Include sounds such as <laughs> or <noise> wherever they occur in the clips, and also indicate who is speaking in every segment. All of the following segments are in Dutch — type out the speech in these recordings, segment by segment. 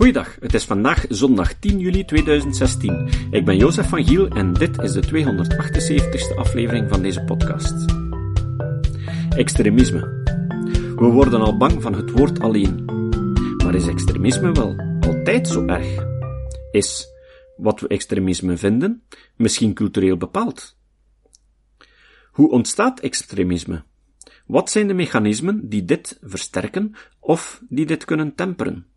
Speaker 1: Goeiedag, het is vandaag zondag 10 juli 2016. Ik ben Jozef van Giel en dit is de 278ste aflevering van deze podcast. Extremisme. We worden al bang van het woord alleen. Maar is extremisme wel altijd zo erg? Is wat we extremisme vinden misschien cultureel bepaald? Hoe ontstaat extremisme? Wat zijn de mechanismen die dit versterken of die dit kunnen temperen?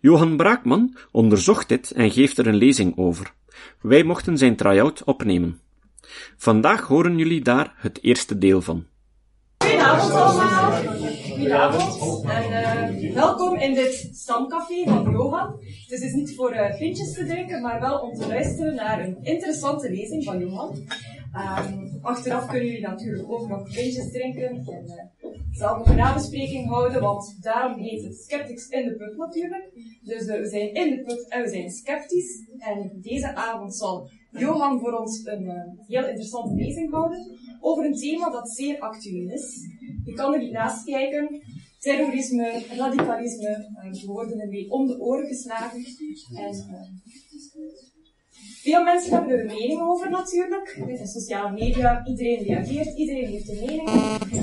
Speaker 1: Johan Braakman onderzocht dit en geeft er een lezing over. Wij mochten zijn try-out opnemen. Vandaag horen jullie daar het eerste deel van.
Speaker 2: Goedenavond allemaal. Goedenavond. En uh, welkom in dit stamcafé van Johan. Dus het is niet voor uh, pintjes te drinken, maar wel om te luisteren naar een interessante lezing van Johan. Um, achteraf kunnen jullie natuurlijk ook nog pintjes drinken en uh, zelf een nabespreking houden, want daarom heet het Skeptics in de Put natuurlijk. Dus we zijn in de put en we zijn sceptisch. En deze avond zal Johan voor ons een heel interessante lezing houden over een thema dat zeer actueel is. Je kan er niet naast kijken. Terrorisme, radicalisme, we worden ermee om de oren geslagen. En, uh, veel mensen hebben er een mening over natuurlijk. Met de sociale media, iedereen reageert, iedereen heeft een mening.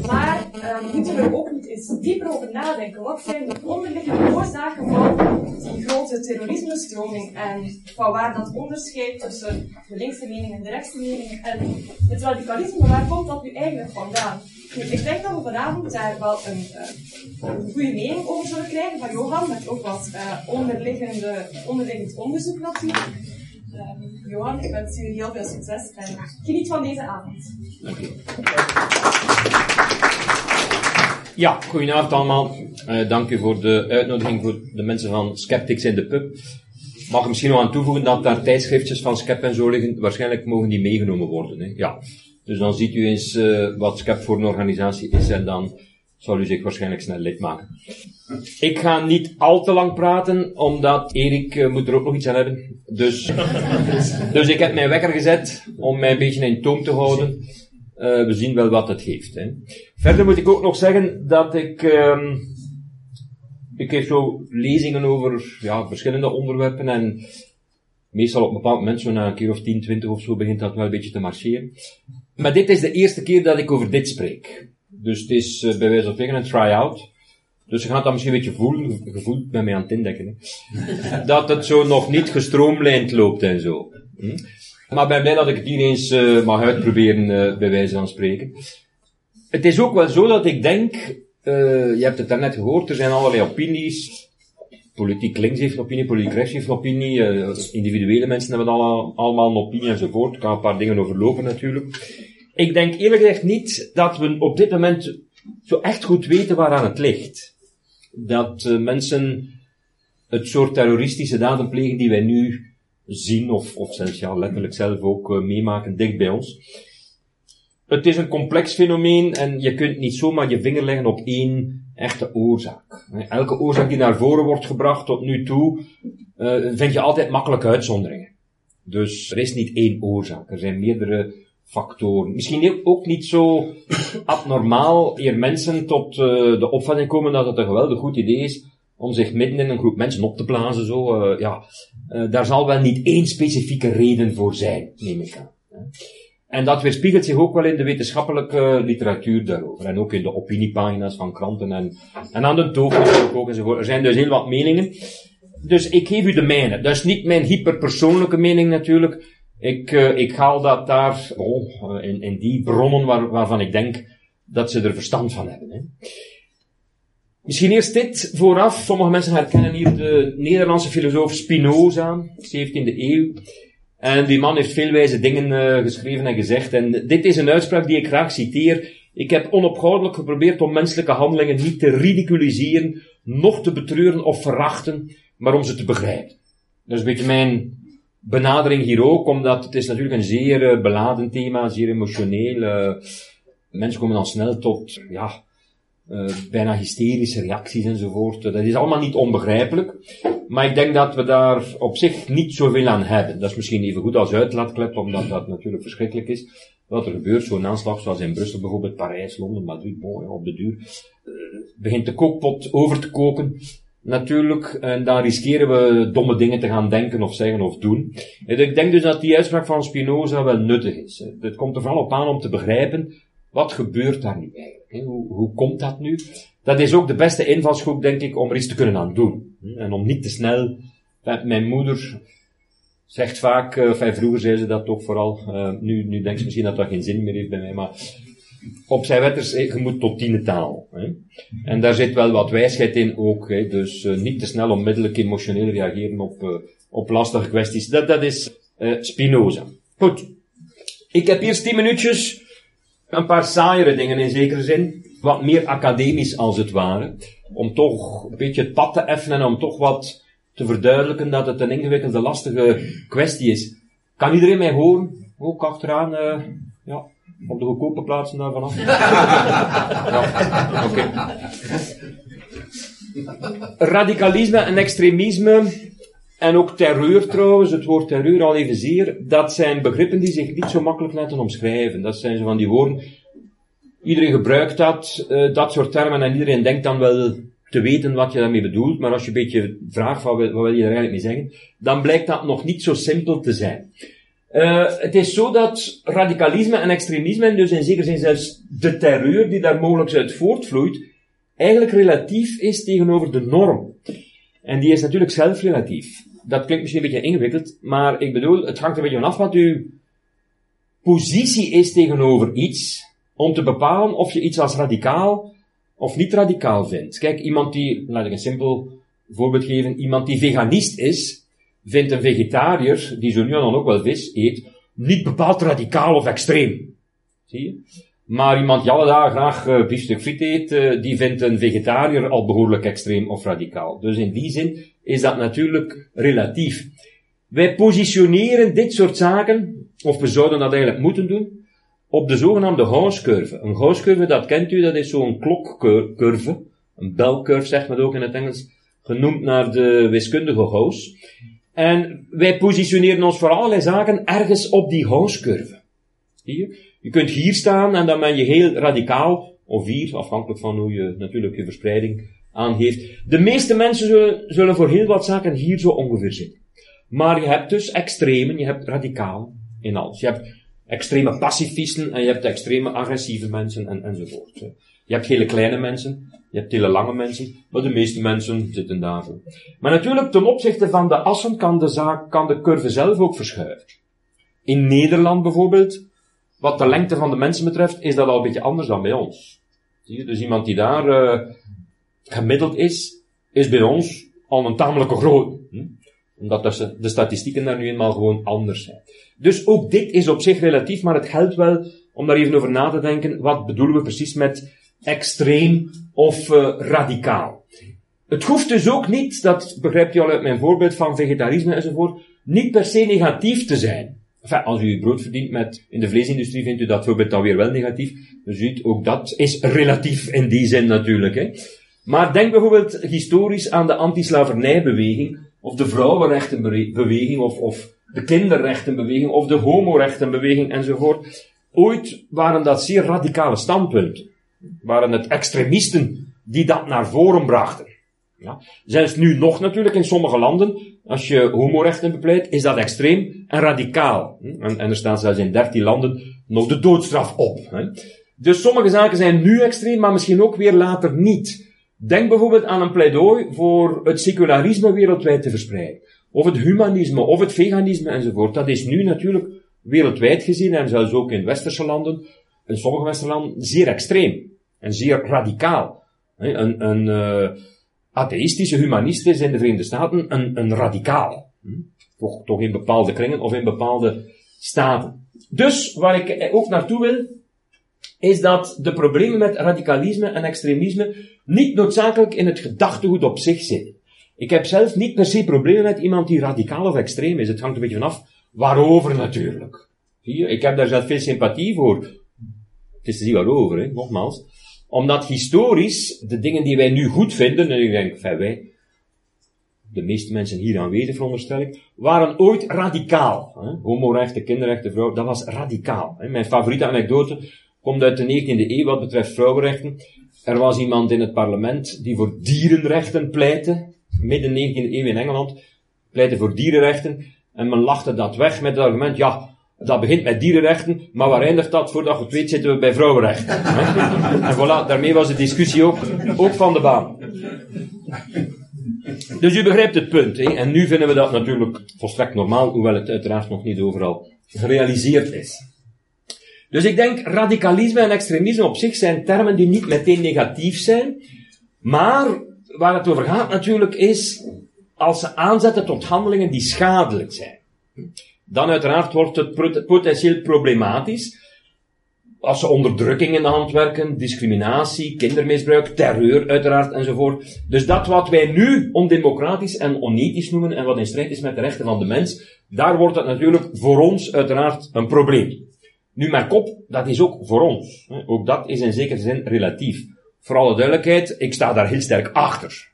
Speaker 2: Maar uh, moeten we er ook niet eens dieper over nadenken. Wat zijn de onderliggende oorzaken van die grote terrorismestroming en van waar dat onderscheid tussen de linkse mening en de rechtse mening en het radicalisme, waar komt dat nu eigenlijk vandaan? Ik denk dat we vanavond daar wel een, uh, een goede mening over zullen krijgen van Johan, met ook wat uh, onderliggende, onderliggend onderzoek natuurlijk. Uh, Johan, ik wens jullie heel veel succes en geniet van deze avond.
Speaker 3: Ja, goedenavond allemaal. Uh, dank u voor de uitnodiging voor de mensen van Skeptics in de Pub. Mag ik misschien nog aan toevoegen dat daar tijdschriftjes van Skep en zo liggen. Waarschijnlijk mogen die meegenomen worden. Hè? Ja. Dus dan ziet u eens uh, wat Skep voor een organisatie is en dan zal u zich waarschijnlijk snel lid maken. Ik ga niet al te lang praten, omdat Erik uh, moet er ook nog iets aan hebben. Dus, <laughs> dus ik heb mijn wekker gezet om mij een beetje in toom te houden. Uh, we zien wel wat het geeft. Hè. Verder moet ik ook nog zeggen dat ik... Uh, ik geef zo lezingen over ja, verschillende onderwerpen en meestal op een bepaald moment, zo na een keer of 10, 20 of zo, begint dat wel een beetje te marcheren. Maar dit is de eerste keer dat ik over dit spreek. Dus het is uh, bij wijze van spreken een try-out. Dus je gaat dat misschien een beetje voelen, gevoeld bij mij aan het indekken, hè? <laughs> dat het zo nog niet gestroomlijnd loopt en zo. Hm? Maar ik ben blij dat ik het hier eens uh, mag uitproberen, uh, bij wijze van spreken. Het is ook wel zo dat ik denk, je hebt het daarnet gehoord, er zijn allerlei opinies. Politiek links heeft een opinie, politiek rechts heeft een opinie, individuele mensen hebben alle, allemaal een opinie enzovoort. Ik kan een paar dingen overlopen natuurlijk. Ik denk eerlijk gezegd niet dat we op dit moment zo echt goed weten waaraan het ligt. Dat uh, mensen het soort terroristische daden plegen die wij nu zien, of, of zelfs ja, letterlijk zelf ook uh, meemaken dicht bij ons. Het is een complex fenomeen en je kunt niet zomaar je vinger leggen op één echte oorzaak. Elke oorzaak die naar voren wordt gebracht tot nu toe, uh, vind je altijd makkelijke uitzonderingen. Dus er is niet één oorzaak, er zijn meerdere factoren. Misschien ook niet zo abnormaal eer mensen tot uh, de opvatting komen dat het een geweldig goed idee is om zich midden in een groep mensen op te blazen. Zo, uh, ja, uh, daar zal wel niet één specifieke reden voor zijn, neem ik aan. En dat weerspiegelt zich ook wel in de wetenschappelijke literatuur daarover. En ook in de opiniepagina's van kranten en, en aan de toko ook enzovoort. Er zijn dus heel wat meningen. Dus ik geef u de mijne. Dat is niet mijn hyperpersoonlijke mening natuurlijk. Ik, uh, ik haal dat daar oh, in, in die bronnen waar, waarvan ik denk dat ze er verstand van hebben. Hè. Misschien eerst dit vooraf. Sommige mensen herkennen hier de Nederlandse filosoof Spinoza, 17e eeuw. En die man heeft veel wijze dingen uh, geschreven en gezegd. En dit is een uitspraak die ik graag citeer. Ik heb onophoudelijk geprobeerd om menselijke handelingen niet te ridiculiseren, noch te betreuren of verachten, maar om ze te begrijpen. Dat is een beetje mijn benadering hier ook, omdat het is natuurlijk een zeer uh, beladen thema, zeer emotioneel. Uh, mensen komen dan snel tot, ja, uh, bijna hysterische reacties enzovoort. Dat is allemaal niet onbegrijpelijk. Maar ik denk dat we daar op zich niet zoveel aan hebben. Dat is misschien even goed als uitlaatklep, omdat dat natuurlijk verschrikkelijk is. Wat er gebeurt, zo'n aanslag zoals in Brussel bijvoorbeeld, Parijs, Londen, Madrid, op de duur, begint de kookpot over te koken. Natuurlijk, en dan riskeren we domme dingen te gaan denken of zeggen of doen. En ik denk dus dat die uitspraak van Spinoza wel nuttig is. Het komt er vooral op aan om te begrijpen, wat gebeurt daar nu eigenlijk? Hoe, hoe komt dat nu? Dat is ook de beste invalshoek, denk ik, om er iets te kunnen aan doen. En om niet te snel, mijn moeder zegt vaak, uh, vroeger zei ze dat toch vooral, uh, nu, nu denk ze misschien dat dat geen zin meer heeft bij mij, maar op zijn wetters, je moet tot tiende taal. Hè. En daar zit wel wat wijsheid in ook, hè. dus uh, niet te snel onmiddellijk emotioneel reageren op, uh, op lastige kwesties. Dat, dat is uh, Spinoza. Goed. Ik heb hier tien minuutjes een paar saaiere dingen in zekere zin, wat meer academisch als het ware, om toch een beetje het pad te effenen, om toch wat te verduidelijken dat het een ingewikkelde, lastige kwestie is. Kan iedereen mij horen? Ook achteraan, ja. Op de goedkope plaatsen daar vanaf? <laughs> ja, oké. Radicalisme en extremisme, en ook terreur trouwens, het woord terreur al even zeer, dat zijn begrippen die zich niet zo makkelijk laten omschrijven. Dat zijn zo van die woorden, iedereen gebruikt dat, uh, dat soort termen, en iedereen denkt dan wel te weten wat je daarmee bedoelt, maar als je een beetje vraagt wat, wat wil je er eigenlijk mee zeggen, dan blijkt dat nog niet zo simpel te zijn. Uh, het is zo dat radicalisme en extremisme, en dus in zekere zin zelfs de terreur die daar mogelijk uit voortvloeit, eigenlijk relatief is tegenover de norm. En die is natuurlijk zelfrelatief. Dat klinkt misschien een beetje ingewikkeld, maar ik bedoel, het hangt er een beetje vanaf wat uw positie is tegenover iets, om te bepalen of je iets als radicaal of niet radicaal vindt. Kijk, iemand die, laat ik een simpel voorbeeld geven, iemand die veganist is, vindt een vegetariër, die zo nu en dan ook wel vis eet, niet bepaald radicaal of extreem. Zie je? Maar iemand die alle dagen graag uh, biefstuk friet eet, uh, die vindt een vegetariër al behoorlijk extreem of radicaal. Dus in die zin is dat natuurlijk relatief. Wij positioneren dit soort zaken, of we zouden dat eigenlijk moeten doen, op de zogenaamde Gauss-curve. Een Gauss-curve, dat kent u, dat is zo'n klokcurve. Een belcurve zegt men ook in het Engels, genoemd naar de wiskundige Gauss. En wij positioneren ons voor allerlei zaken ergens op die Gauss-curve. Zie je? Je kunt hier staan en dan ben je heel radicaal, of hier, afhankelijk van hoe je natuurlijk je verspreiding aangeeft. De meeste mensen zullen, zullen voor heel wat zaken hier zo ongeveer zitten. Maar je hebt dus extremen, je hebt radicaal in alles. Je hebt extreme pacifisten en je hebt extreme agressieve mensen en, enzovoort. Je hebt hele kleine mensen, je hebt hele lange mensen, maar de meeste mensen zitten daar zo. Maar natuurlijk, ten opzichte van de assen kan de zaak, kan de curve zelf ook verschuiven. In Nederland bijvoorbeeld, wat de lengte van de mensen betreft, is dat al een beetje anders dan bij ons. Zie je? Dus iemand die daar uh, gemiddeld is, is bij ons al een tamelijke groot. Hm? Omdat de, de statistieken daar nu eenmaal gewoon anders zijn. Dus ook dit is op zich relatief, maar het helpt wel om daar even over na te denken. Wat bedoelen we precies met extreem of uh, radicaal? Het hoeft dus ook niet, dat begrijpt u al uit mijn voorbeeld van vegetarisme enzovoort, niet per se negatief te zijn. Enfin, als u brood verdient met, in de vleesindustrie vindt u dat voorbeeld dan weer wel negatief. Dus ziet, ook dat is relatief in die zin natuurlijk. Hè. Maar denk bijvoorbeeld historisch aan de antislavernijbeweging, of de vrouwenrechtenbeweging, of, of de kinderrechtenbeweging, of de homorechtenbeweging enzovoort. Ooit waren dat zeer radicale standpunten. Waren het extremisten die dat naar voren brachten. Ja. Zelfs nu nog natuurlijk in sommige landen, als je homorechten bepleit, is dat extreem en radicaal. En, en er staat zelfs in 13 landen nog de doodstraf op. Hè. Dus sommige zaken zijn nu extreem, maar misschien ook weer later niet. Denk bijvoorbeeld aan een pleidooi voor het secularisme wereldwijd te verspreiden. Of het humanisme, of het veganisme enzovoort. Dat is nu natuurlijk wereldwijd gezien, en zelfs ook in westerse landen, in sommige westerse landen, zeer extreem. En zeer radicaal. Een, een uh, atheïstische humanist is in de Verenigde Staten een, een radicaal. Hm? Toch, toch in bepaalde kringen of in bepaalde staten. Dus, waar ik ook naartoe wil, is dat de problemen met radicalisme en extremisme niet noodzakelijk in het gedachtegoed op zich zitten. Ik heb zelf niet per se problemen met iemand die radicaal of extreem is. Het hangt een beetje vanaf waarover natuurlijk. Zie je? Ik heb daar zelf veel sympathie voor. Het is zien waarover, hè? nogmaals. Omdat historisch de dingen die wij nu goed vinden, en ik denk, fijn, wij, de meeste mensen hier aanwezig veronderstel ik, waren ooit radicaal. Hè? Homorechten, kinderrechten, vrouw, dat was radicaal. Hè? Mijn favoriete anekdote komt uit de 19e eeuw wat betreft vrouwenrechten. er was iemand in het parlement die voor dierenrechten pleitte, midden 19e eeuw in Engeland, pleitte voor dierenrechten, en men lachte dat weg met het argument, ja, dat begint met dierenrechten, maar waar eindigt dat? Voordat we het weet zitten we bij vrouwenrechten. <laughs> en voilà, daarmee was de discussie ook, ook van de baan. Dus u begrijpt het punt. Hè? En nu vinden we dat natuurlijk volstrekt normaal, hoewel het uiteraard nog niet overal gerealiseerd is. Dus ik denk, radicalisme en extremisme op zich zijn termen die niet meteen negatief zijn, maar waar het over gaat natuurlijk is, als ze aanzetten tot handelingen die schadelijk zijn. Dan uiteraard wordt het potentieel problematisch, als ze onderdrukking in de hand werken, discriminatie, kindermisbruik, terreur uiteraard enzovoort. Dus dat wat wij nu ondemocratisch en onethisch noemen en wat in strijd is met de rechten van de mens, daar wordt het natuurlijk voor ons uiteraard een probleem. Nu maar kop, dat is ook voor ons. Ook dat is in zekere zin relatief. Voor alle duidelijkheid, ik sta daar heel sterk achter.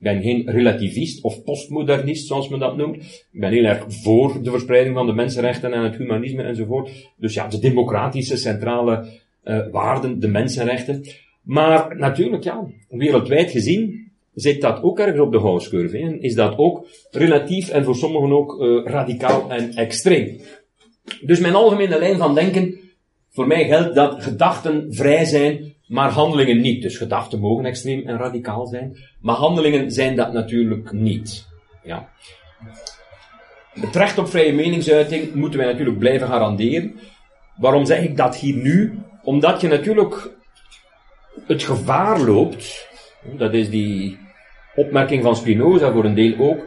Speaker 3: Ik ben geen relativist of postmodernist, zoals men dat noemt. Ik ben heel erg voor de verspreiding van de mensenrechten en het humanisme enzovoort. Dus ja, de democratische centrale uh, waarden, de mensenrechten. Maar natuurlijk, ja, wereldwijd gezien zit dat ook ergens op de houtcurve. En is dat ook relatief en voor sommigen ook uh, radicaal en extreem. Dus mijn algemene lijn van denken, voor mij geldt dat gedachten vrij zijn maar handelingen niet. Dus gedachten mogen extreem en radicaal zijn, maar handelingen zijn dat natuurlijk niet. Ja. Het recht op vrije meningsuiting moeten wij natuurlijk blijven garanderen. Waarom zeg ik dat hier nu? Omdat je natuurlijk het gevaar loopt, dat is die opmerking van Spinoza voor een deel ook,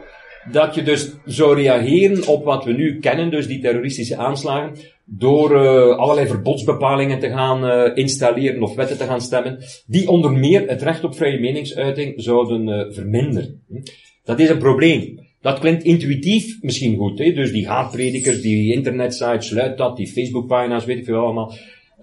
Speaker 3: dat je dus zou reageren op wat we nu kennen, dus die terroristische aanslagen, door uh, allerlei verbodsbepalingen te gaan uh, installeren of wetten te gaan stemmen, die onder meer het recht op vrije meningsuiting zouden uh, verminderen. Dat is een probleem. Dat klinkt intuïtief misschien goed, hè? dus die haatpredikers, die internetsites, sluit dat, die Facebookpagina's, weet ik veel allemaal.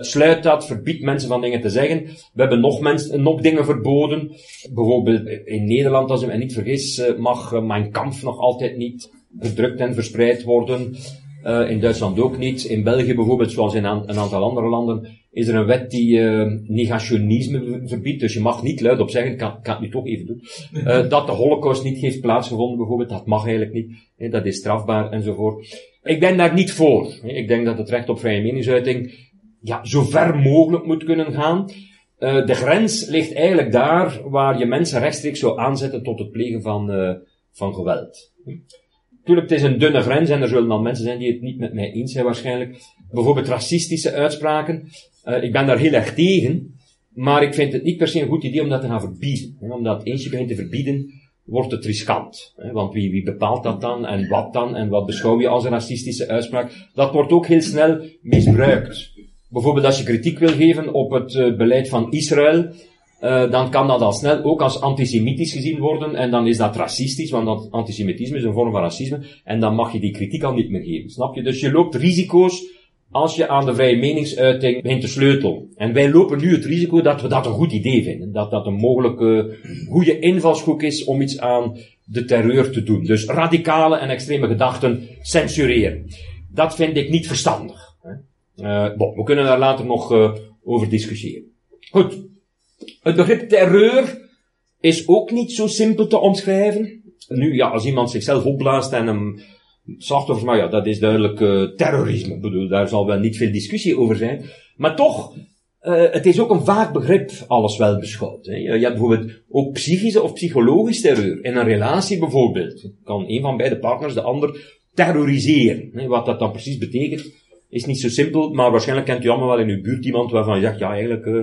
Speaker 3: Sluit dat, verbiedt mensen van dingen te zeggen. We hebben nog, mensen, nog dingen verboden. Bijvoorbeeld in Nederland, als ik me niet vergis, mag mijn kamp nog altijd niet gedrukt en verspreid worden. Uh, in Duitsland ook niet. In België bijvoorbeeld, zoals in een aantal andere landen, is er een wet die uh, negationisme verbiedt. Dus je mag niet luid op zeggen, ik kan, kan het nu toch even doen, uh, dat de holocaust niet heeft plaatsgevonden bijvoorbeeld. Dat mag eigenlijk niet. Hè, dat is strafbaar enzovoort. Ik ben daar niet voor. Ik denk dat het recht op vrije meningsuiting ja, zo ver mogelijk moet kunnen gaan. de grens ligt eigenlijk daar waar je mensen rechtstreeks zou aanzetten tot het plegen van, van geweld. Tuurlijk, het is een dunne grens en er zullen dan mensen zijn die het niet met mij eens zijn waarschijnlijk. Bijvoorbeeld racistische uitspraken. Uh, ik ben daar heel erg tegen. Maar ik vind het niet per se een goed idee om dat te gaan verbieden. Omdat eens je begint te verbieden, wordt het riskant. Hè, want wie, wie bepaalt dat dan? En wat dan? En wat beschouw je als een racistische uitspraak? Dat wordt ook heel snel misbruikt. Bijvoorbeeld als je kritiek wil geven op het uh, beleid van Israël, uh, dan kan dat al snel ook als antisemitisch gezien worden en dan is dat racistisch, want dat antisemitisme is een vorm van racisme en dan mag je die kritiek al niet meer geven. Snap je? Dus je loopt risico's als je aan de vrije meningsuiting begint te sleutelen. En wij lopen nu het risico dat we dat een goed idee vinden. Dat dat een mogelijke goede invalshoek is om iets aan de terreur te doen. Dus radicale en extreme gedachten censureren. Dat vind ik niet verstandig. Uh, bon, we kunnen daar later nog uh, over discussiëren. Goed. Het begrip terreur is ook niet zo simpel te omschrijven. Nu, ja, als iemand zichzelf opblaast en een slachtoffer, maar ja, dat is duidelijk uh, terrorisme. Ik bedoel, daar zal wel niet veel discussie over zijn. Maar toch, uh, het is ook een vaak begrip, alles wel beschouwd. Hè. Je hebt bijvoorbeeld ook psychische of psychologisch terreur. In een relatie bijvoorbeeld kan een van beide partners de ander terroriseren. Hè. Wat dat dan precies betekent, is niet zo simpel, maar waarschijnlijk kent u allemaal wel in uw buurt iemand waarvan je zegt, ja, eigenlijk, uh,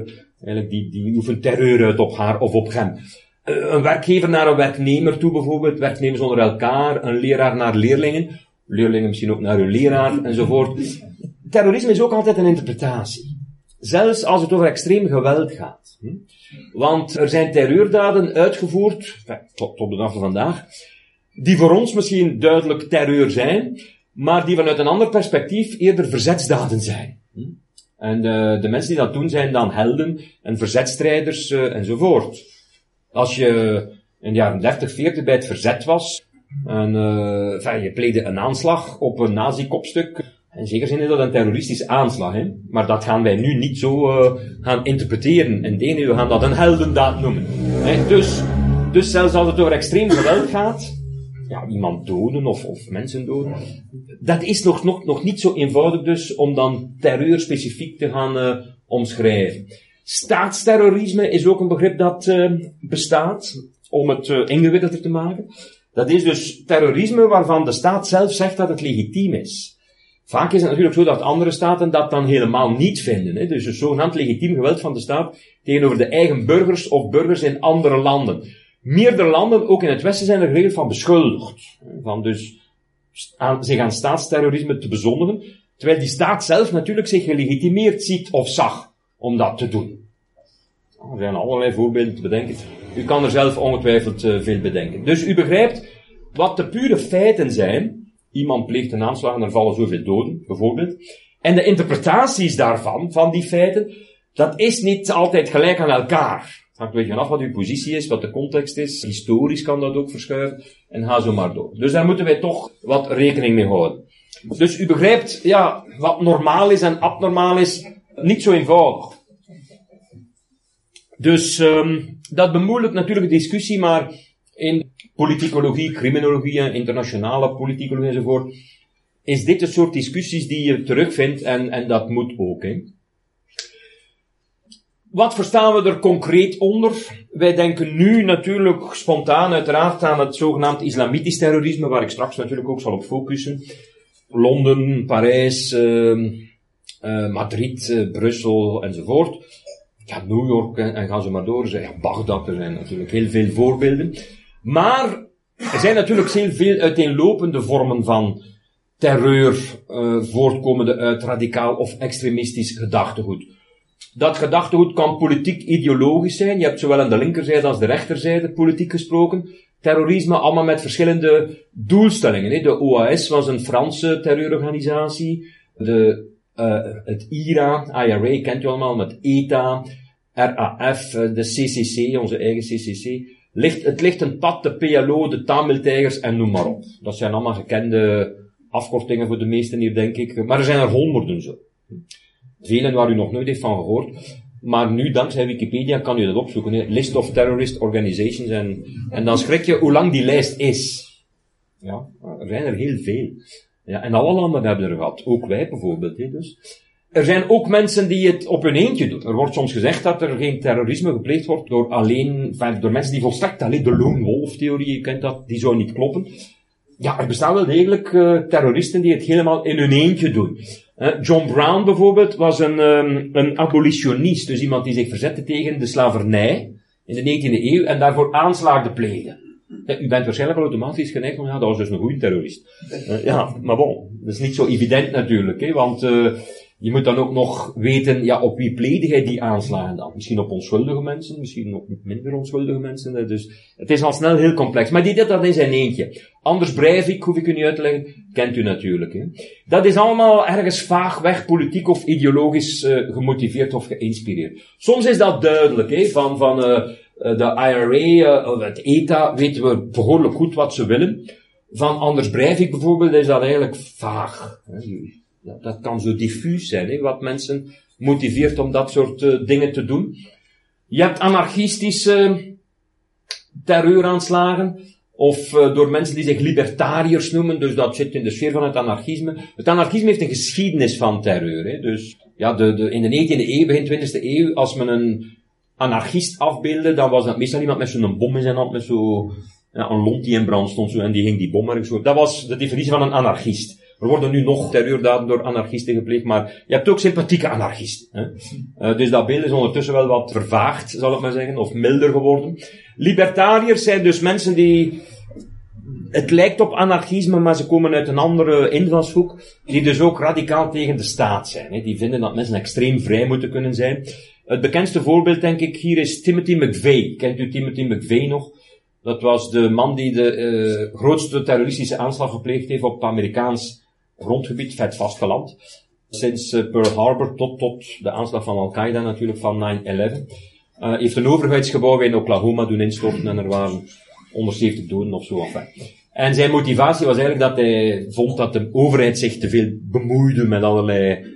Speaker 3: eigenlijk die, die oefent terreur uit op haar of op hem. Uh, een werkgever naar een werknemer toe bijvoorbeeld, werknemers onder elkaar, een leraar naar leerlingen, leerlingen misschien ook naar hun leraar, enzovoort. Terrorisme is ook altijd een interpretatie. Zelfs als het over extreem geweld gaat. Hm? Want er zijn terreurdaden uitgevoerd, tot de dag van vandaag, die voor ons misschien duidelijk terreur zijn, maar die vanuit een ander perspectief eerder verzetsdaden zijn. Hm? En de, de mensen die dat doen zijn dan helden en verzetstrijders uh, enzovoort. Als je in de jaren 30, 40 bij het verzet was, en uh, je pleegde een aanslag op een nazi-kopstuk, In zekere zin is dat een terroristische aanslag, hè? maar dat gaan wij nu niet zo uh, gaan interpreteren. En we gaan dat een heldendaad noemen. Dus, dus zelfs als het over extreem geweld gaat, ja, iemand doden of, of mensen doden, dat is nog, nog, nog niet zo eenvoudig dus om dan terreur specifiek te gaan uh, omschrijven. Staatsterrorisme is ook een begrip dat uh, bestaat, om het ingewikkelder te maken. Dat is dus terrorisme waarvan de staat zelf zegt dat het legitiem is. Vaak is het natuurlijk zo dat andere staten dat dan helemaal niet vinden. Hè? Dus een zogenaamd legitiem geweld van de staat tegenover de eigen burgers of burgers in andere landen. Meerdere landen, ook in het Westen, zijn er geregeld van beschuldigd. Van dus aan, zich aan staatsterrorisme te bezondigen, terwijl die staat zelf natuurlijk zich gelegitimeerd ziet of zag om dat te doen. Er zijn allerlei voorbeelden te bedenken. U kan er zelf ongetwijfeld uh, veel bedenken. Dus u begrijpt wat de pure feiten zijn. Iemand pleegt een aanslag en er vallen zoveel doden, bijvoorbeeld. En de interpretaties daarvan, van die feiten, dat is niet altijd gelijk aan elkaar. Hangt een beetje vanaf wat uw positie is, wat de context is. Historisch kan dat ook verschuiven. En ga zo maar door. Dus daar moeten wij toch wat rekening mee houden. Dus u begrijpt, ja, wat normaal is en abnormaal is, niet zo eenvoudig. Dus um, dat bemoeilijkt natuurlijk de discussie, maar in politicologie, criminologie, internationale politicologie enzovoort, is dit een soort discussies die je terugvindt en, en dat moet ook. Hè. Wat verstaan we er concreet onder? Wij denken nu natuurlijk spontaan uiteraard aan het zogenaamd islamitisch terrorisme, waar ik straks natuurlijk ook zal op focussen. Londen, Parijs, uh, uh, Madrid, uh, Brussel enzovoort ja, New York en, gaan ze maar door. Ja, Bagdad, er zijn natuurlijk heel veel voorbeelden. Maar er zijn natuurlijk heel veel uiteenlopende vormen van terreur, uh, voortkomende uit radicaal of extremistisch gedachtegoed. Dat gedachtegoed kan politiek ideologisch zijn. Je hebt zowel aan de linkerzijde als de rechterzijde politiek gesproken. Terrorisme allemaal met verschillende doelstellingen. De OAS was een Franse terreurorganisatie. De uh, het IRA, IRA kent u allemaal, met ETA, RAF, eh, de CCC, onze eigen CCC. Het ligt een pad, de PLO, de Tamil-tijgers en noem maar op. Dat zijn allemaal gekende afkortingen voor de meesten hier, denk ik. Maar er zijn er honderden zo. Velen waar u nog nooit heeft van gehoord. Maar nu, dankzij Wikipedia, kan u dat opzoeken. List of Terrorist Organizations. En, en dan schrik je hoe lang die lijst is. Ja, er zijn er heel veel. Ja, en alle landen hebben er gehad. Ook wij bijvoorbeeld. Hè, dus. Er zijn ook mensen die het op hun eentje doen. Er wordt soms gezegd dat er geen terrorisme gepleegd wordt door alleen, door mensen die volstrekt alleen de lone wolf theorie, je kent dat, die zou niet kloppen. Ja, er bestaan wel degelijk uh, terroristen die het helemaal in hun eentje doen. John Brown bijvoorbeeld was een, um, een abolitionist, dus iemand die zich verzette tegen de slavernij in de 19e eeuw en daarvoor aanslagen plegen. Ja, u bent waarschijnlijk wel automatisch geneigd van, ja, dat was dus een goede terrorist. Uh, <laughs> ja, maar bon, dat is niet zo evident natuurlijk, hè, want uh, je moet dan ook nog weten, ja, op wie pleegde hij die aanslagen dan? Misschien op onschuldige mensen, misschien op minder onschuldige mensen. Dus het is al snel heel complex. Maar die deed dat in zijn eentje. Anders Breivik, hoef ik u niet uit te leggen, kent u natuurlijk. Hè. Dat is allemaal ergens vaag weg politiek of ideologisch uh, gemotiveerd of geïnspireerd. Soms is dat duidelijk, hè, van, van uh, de IRA, uh, het ETA, weten we behoorlijk goed wat ze willen. Van Anders Breivik bijvoorbeeld is dat eigenlijk vaag. Hè dat, kan zo diffuus zijn, hè, wat mensen motiveert om dat soort uh, dingen te doen. Je hebt anarchistische terreuraanslagen, of uh, door mensen die zich libertariërs noemen, dus dat zit in de sfeer van het anarchisme. Het anarchisme heeft een geschiedenis van terreur. Hè, dus ja, de, de, in de 19e eeuw, begin 20e eeuw, als men een anarchist afbeelde, dan was dat meestal iemand met zo'n bom in zijn hand, met zo ja, een lont die in brand stond, zo, en die ging die bom ergens zo. Dat was de definitie van een anarchist. Er worden nu nog terreurdaden door anarchisten gepleegd, maar je hebt ook sympathieke anarchisten. Hè? Uh, dus dat beeld is ondertussen wel wat vervaagd, zal ik maar zeggen, of milder geworden. Libertariërs zijn dus mensen die het lijkt op anarchisme, maar ze komen uit een andere invalshoek, die dus ook radicaal tegen de staat zijn. Hè. Die vinden dat mensen extreem vrij moeten kunnen zijn. Het bekendste voorbeeld, denk ik, hier is Timothy McVeigh. Kent u Timothy McVeigh nog? Dat was de man die de uh, grootste terroristische aanslag gepleegd heeft op Amerikaans grondgebied, vet vastgeland. Sinds uh, Pearl Harbor tot, tot de aanslag van Al-Qaeda natuurlijk van 9-11. Uh, heeft een overheidsgebouw in Oklahoma doen instorten en er waren 170 doden of zo. Enfin. En zijn motivatie was eigenlijk dat hij vond dat de overheid zich te veel bemoeide met allerlei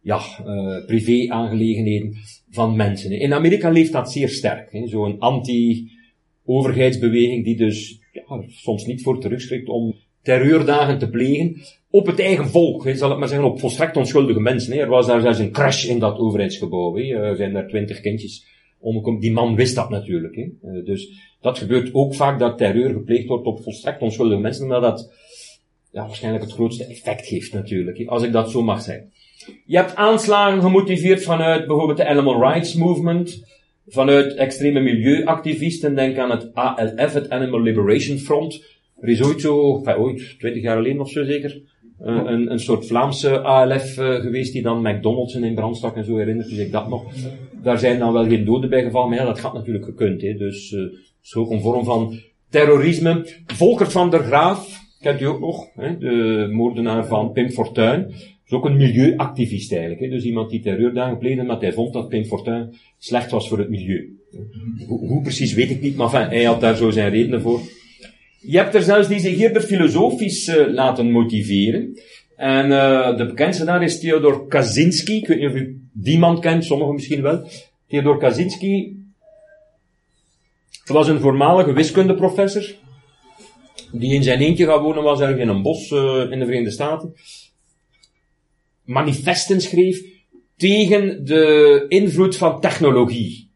Speaker 3: ja, uh, privé-aangelegenheden van mensen. In Amerika leeft dat zeer sterk. Zo'n anti-overheidsbeweging die dus ja, soms niet voor terugschrikt om terreurdagen te plegen op het eigen volk, hè, zal ik maar zeggen, op volstrekt onschuldige mensen. Er was daar zelfs een crash in dat overheidsgebouw. Hè. Er zijn daar twintig kindjes omgekomen. Die man wist dat natuurlijk. Uh, dus dat gebeurt ook vaak dat terreur gepleegd wordt op volstrekt onschuldige mensen, omdat dat ja, waarschijnlijk het grootste effect heeft natuurlijk, als ik dat zo mag zeggen. Je hebt aanslagen gemotiveerd vanuit bijvoorbeeld de Animal Rights Movement, vanuit extreme milieuactivisten, denk aan het ALF, het Animal Liberation Front. Er is ooit zo, enfin, ooit, twintig jaar geleden of zo zeker, uh, een, een soort Vlaamse ALF eh, geweest die dan McDonald's in brand stak en zo herinnert dus ik dat nog. Daar zijn dan wel geen doden bij gevallen, maar ja, dat gaat natuurlijk gekund. Hè. Dus uh, is ook een vorm van terrorisme. Volkert van der Graaf, kent u ook nog, hè, de moordenaar van Pim Fortuyn. is ook een milieuactivist eigenlijk. Hè. Dus iemand die terreurdagen pleegde, omdat hij vond dat Pim Fortuyn slecht was voor het milieu. Hoe, precies weet ik niet, maar hij had daar zo zijn redenen voor. Je hebt er zelfs die zich eerder filosofisch uh, laten motiveren. En uh, de bekendste daar is Theodor Kaczynski. Ik weet niet of u die man kent, sommigen misschien wel. Theodor Kaczynski was een voormalige wiskundeprofessor. Die in zijn eentje gaan wonen was ergens in een bos uh, in de Verenigde Staten. Manifesten schreef tegen de invloed van technologie.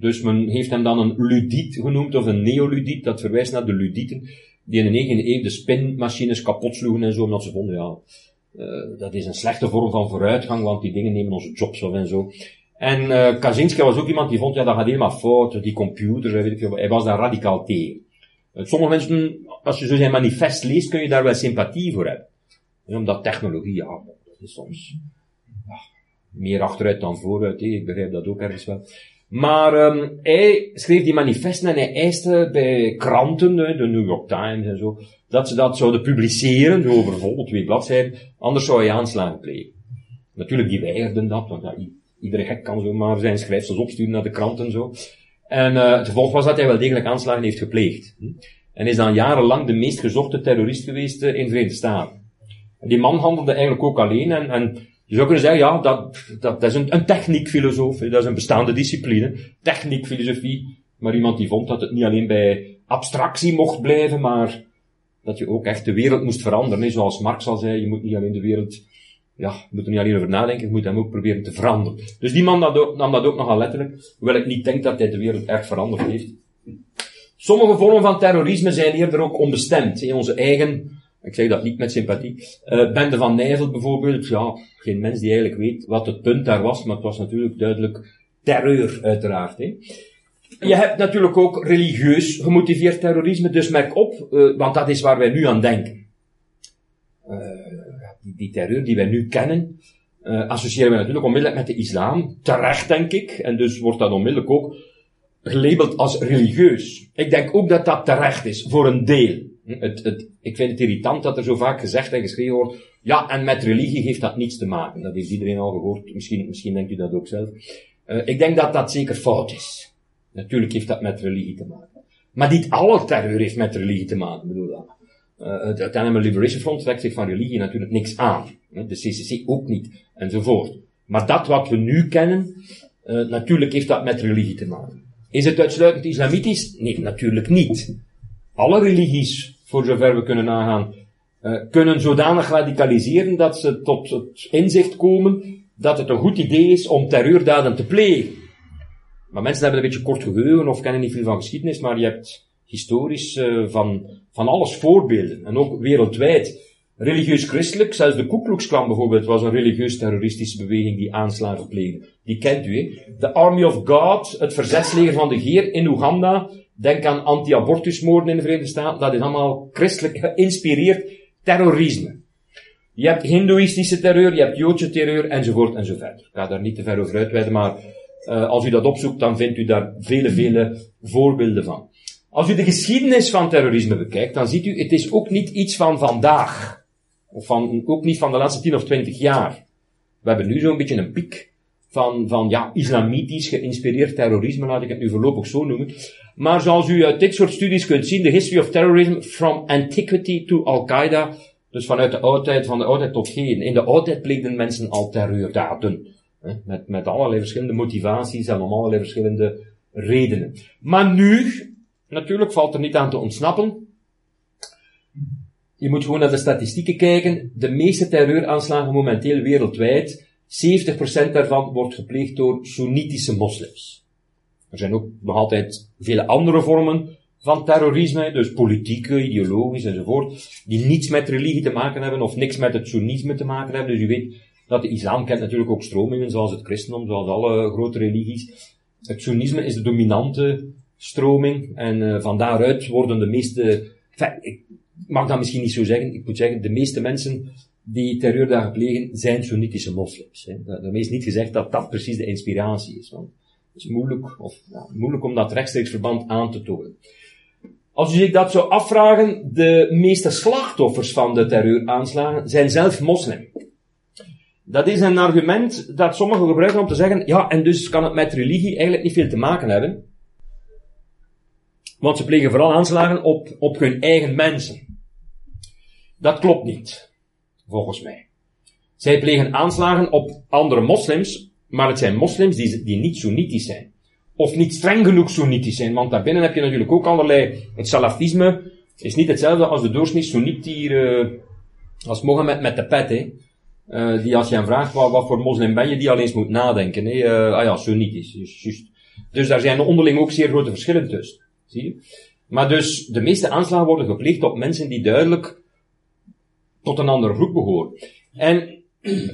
Speaker 3: Dus men heeft hem dan een ludiet genoemd, of een neoludiet, dat verwijst naar de ludieten, die in de 9e eeuw de spinmachines kapot sloegen en zo, omdat ze vonden, ja, uh, dat is een slechte vorm van vooruitgang, want die dingen nemen onze jobs af en zo. En uh, Kaczynski was ook iemand die vond, ja, dat gaat helemaal fout, die computers, weet ik veel. Hij was daar radicaal tegen. Uh, sommige mensen, als je zo zijn manifest leest, kun je daar wel sympathie voor hebben. En omdat technologie, ja, dat is soms ja, meer achteruit dan vooruit, ik begrijp dat ook ergens wel. Maar um, hij schreef die manifesten en hij eiste bij kranten, de New York Times en zo, dat ze dat zouden publiceren, zo over twee bladzijden, anders zou hij aanslagen plegen. Natuurlijk, die weigerden dat, want ja, iedere gek kan zomaar zijn schrijfsels opsturen naar de kranten en zo. En uh, het gevolg was dat hij wel degelijk aanslagen heeft gepleegd. En is dan jarenlang de meest gezochte terrorist geweest uh, in de Verenigde Staten. En die man handelde eigenlijk ook alleen en, en je zou kunnen zeggen, ja, dat, dat, dat is een, een techniekfilosoof, dat is een bestaande discipline, techniekfilosofie, maar iemand die vond dat het niet alleen bij abstractie mocht blijven, maar dat je ook echt de wereld moest veranderen. Zoals Marx al zei, je moet niet alleen de wereld, ja, je moet er niet alleen over nadenken, je moet hem ook proberen te veranderen. Dus die man dat nam dat ook nogal letterlijk, hoewel ik niet denk dat hij de wereld erg veranderd heeft. Sommige vormen van terrorisme zijn eerder ook onbestemd. In onze eigen ik zeg dat niet met sympathie. Uh, Bende van Nijvel bijvoorbeeld, ja, geen mens die eigenlijk weet wat het punt daar was, maar het was natuurlijk duidelijk terreur, uiteraard. Hè. Je hebt natuurlijk ook religieus gemotiveerd terrorisme, dus merk op, uh, want dat is waar wij nu aan denken. Uh, die, die, terreur die wij nu kennen, associëren we natuurlijk onmiddellijk met de islam, terecht denk ik, en dus wordt dat onmiddellijk ook gelabeld als religieus. Ik denk ook dat dat terecht is, voor een deel. Het, het, ik vind het irritant dat er zo vaak gezegd en geschreven wordt, ja, en met religie heeft dat niets te maken. Dat heeft iedereen al gehoord, misschien, misschien denkt u dat ook zelf. Uh, ik denk dat dat zeker fout is. Natuurlijk heeft dat met religie te maken. Maar niet alle terreur heeft met religie te maken, bedoel dat. Uh, het, Animal Liberation Front trekt zich van religie natuurlijk niks aan. De CCC ook niet, enzovoort. Maar dat wat we nu kennen, uh, natuurlijk heeft dat met religie te maken. Is het uitsluitend islamitisch? Nee, natuurlijk niet. Alle religies voor zover we kunnen nagaan, uh, kunnen zodanig radicaliseren dat ze tot het inzicht komen dat het een goed idee is om terreurdaden te plegen. Maar mensen hebben een beetje kort geheugen of kennen niet veel van geschiedenis, maar je hebt historisch uh, van, van alles voorbeelden. En ook wereldwijd. Religieus-christelijk, zelfs de Ku Klux Klan bijvoorbeeld was een religieus-terroristische beweging die aanslagen pleegde. Die kent u, hè? De Army of God, het verzetsleger van de Heer in Oeganda, Denk aan anti-abortusmoorden in de Verenigde Staten. Dat is allemaal christelijk geïnspireerd terrorisme. Je hebt hindoeïstische terreur, je hebt joodse terreur, enzovoort enzovoort. Ik ga daar niet te ver over uitweiden, maar uh, als u dat opzoekt, dan vindt u daar vele, vele voorbeelden van. Als u de geschiedenis van terrorisme bekijkt, dan ziet u, het is ook niet iets van vandaag. Of van, ook niet van de laatste 10 of 20 jaar. We hebben nu zo'n beetje een piek van, van ja, islamitisch geïnspireerd terrorisme, laat ik het nu voorlopig zo noemen. Maar zoals u uit dit soort studies kunt zien, de history of terrorism from antiquity to Al-Qaeda, dus vanuit de oudheid, van de oudheid tot heden. In de oudheid pleegden mensen al terreurdaden. Hè, met, met allerlei verschillende motivaties en om allerlei verschillende redenen. Maar nu, natuurlijk valt er niet aan te ontsnappen. Je moet gewoon naar de statistieken kijken. De meeste terreuraanslagen momenteel wereldwijd, 70% daarvan wordt gepleegd door Soenitische moslims. Er zijn ook nog altijd vele andere vormen van terrorisme, dus politieke, ideologisch enzovoort, die niets met religie te maken hebben of niks met het Soenisme te maken hebben. Dus u weet dat de islam kent natuurlijk ook stromingen, zoals het christendom, zoals alle grote religies. Het Soenisme is de dominante stroming en uh, van daaruit worden de meeste, ik mag dat misschien niet zo zeggen, ik moet zeggen, de meeste mensen die terreurdagen plegen zijn Soenitische moslims. Hè. Daarmee is niet gezegd dat dat precies de inspiratie is. Het is moeilijk, of, moeilijk om dat rechtstreeks verband aan te tonen. Als u zich dat zou afvragen, de meeste slachtoffers van de terreuraanslagen zijn zelf moslim. Dat is een argument dat sommigen gebruiken om te zeggen, ja, en dus kan het met religie eigenlijk niet veel te maken hebben. Want ze plegen vooral aanslagen op, op hun eigen mensen. Dat klopt niet, volgens mij. Zij plegen aanslagen op andere moslims, maar het zijn moslims die, die niet Soenitisch zijn. Of niet streng genoeg Soenitisch zijn, want daarbinnen heb je natuurlijk ook allerlei, het salafisme is niet hetzelfde als de doorsnee uh, als Mohammed met de pet, hè. Uh, die als je hem vraagt, wat, voor moslim ben je, die al eens moet nadenken. Hè? Uh, ah ja, Soenitisch. Dus daar zijn onderling ook zeer grote verschillen tussen. Zie je? Maar dus, de meeste aanslagen worden gepleegd op mensen die duidelijk tot een andere groep behoren. En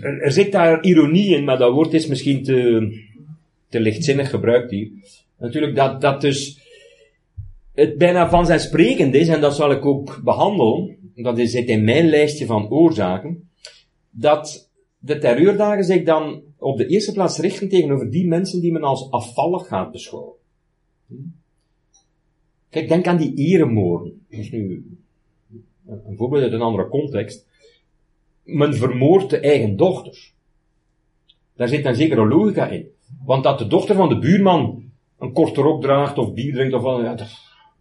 Speaker 3: er, zit daar ironie in, maar dat woord is misschien te, te lichtzinnig gebruikt hier. Natuurlijk dat, dat dus het bijna vanzelfsprekend is, en dat zal ik ook behandelen, dat zit in mijn lijstje van oorzaken, dat de terreurdagen zich dan op de eerste plaats richten tegenover die mensen die men als afvallig gaat beschouwen. Kijk, denk aan die eremoorden. Dat is nu een voorbeeld uit een andere context. Men vermoordt de eigen dochter. Daar zit een zekere logica in. Want dat de dochter van de buurman een korte rok draagt of bier drinkt of wat, dat,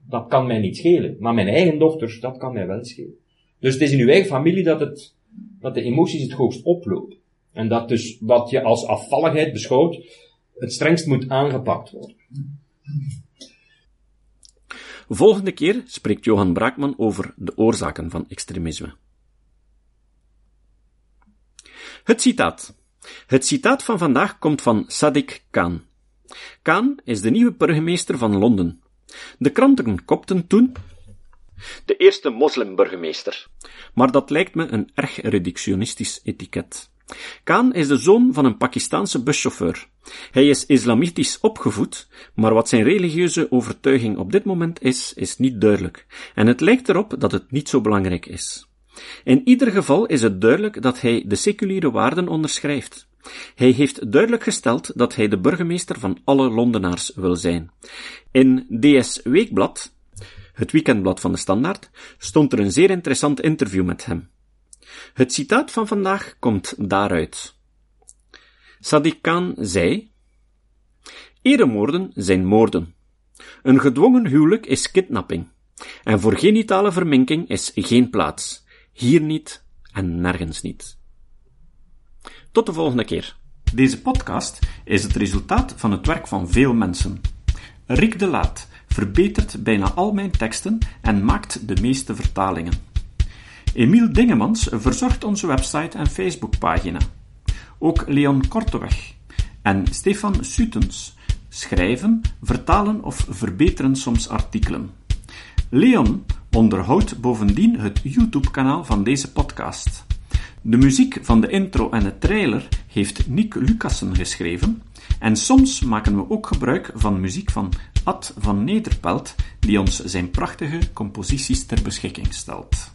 Speaker 3: dat kan mij niet schelen. Maar mijn eigen dochter, dat kan mij wel schelen. Dus het is in uw eigen familie dat het dat de emoties het hoogst oplopen. En dat dus wat je als afvalligheid beschouwt, het strengst moet aangepakt worden.
Speaker 1: Volgende keer spreekt Johan Braakman over de oorzaken van extremisme. Het citaat. Het citaat van vandaag komt van Sadiq Khan. Khan is de nieuwe burgemeester van Londen. De kranten kopten toen de eerste moslimburgemeester. Maar dat lijkt me een erg reductionistisch etiket. Khan is de zoon van een Pakistaanse buschauffeur. Hij is islamitisch opgevoed, maar wat zijn religieuze overtuiging op dit moment is, is niet duidelijk. En het lijkt erop dat het niet zo belangrijk is. In ieder geval is het duidelijk dat hij de seculiere waarden onderschrijft. Hij heeft duidelijk gesteld dat hij de burgemeester van alle Londenaars wil zijn. In DS Weekblad het weekendblad van de Standaard, stond er een zeer interessant interview met hem. Het citaat van vandaag komt daaruit. Sadiq Khan zei, Eremoorden zijn moorden. Een gedwongen huwelijk is kidnapping. En voor genitale verminking is geen plaats. Hier niet en nergens niet. Tot de volgende keer. Deze podcast is het resultaat van het werk van veel mensen. Rick de Laat verbetert bijna al mijn teksten en maakt de meeste vertalingen. Emiel Dingemans verzorgt onze website en Facebookpagina. Ook Leon Korteweg en Stefan Sutens schrijven, vertalen of verbeteren soms artikelen. Leon onderhoudt bovendien het YouTube-kanaal van deze podcast. De muziek van de intro en de trailer heeft Nick Lucassen geschreven en soms maken we ook gebruik van muziek van Ad van Nederpelt, die ons zijn prachtige composities ter beschikking stelt.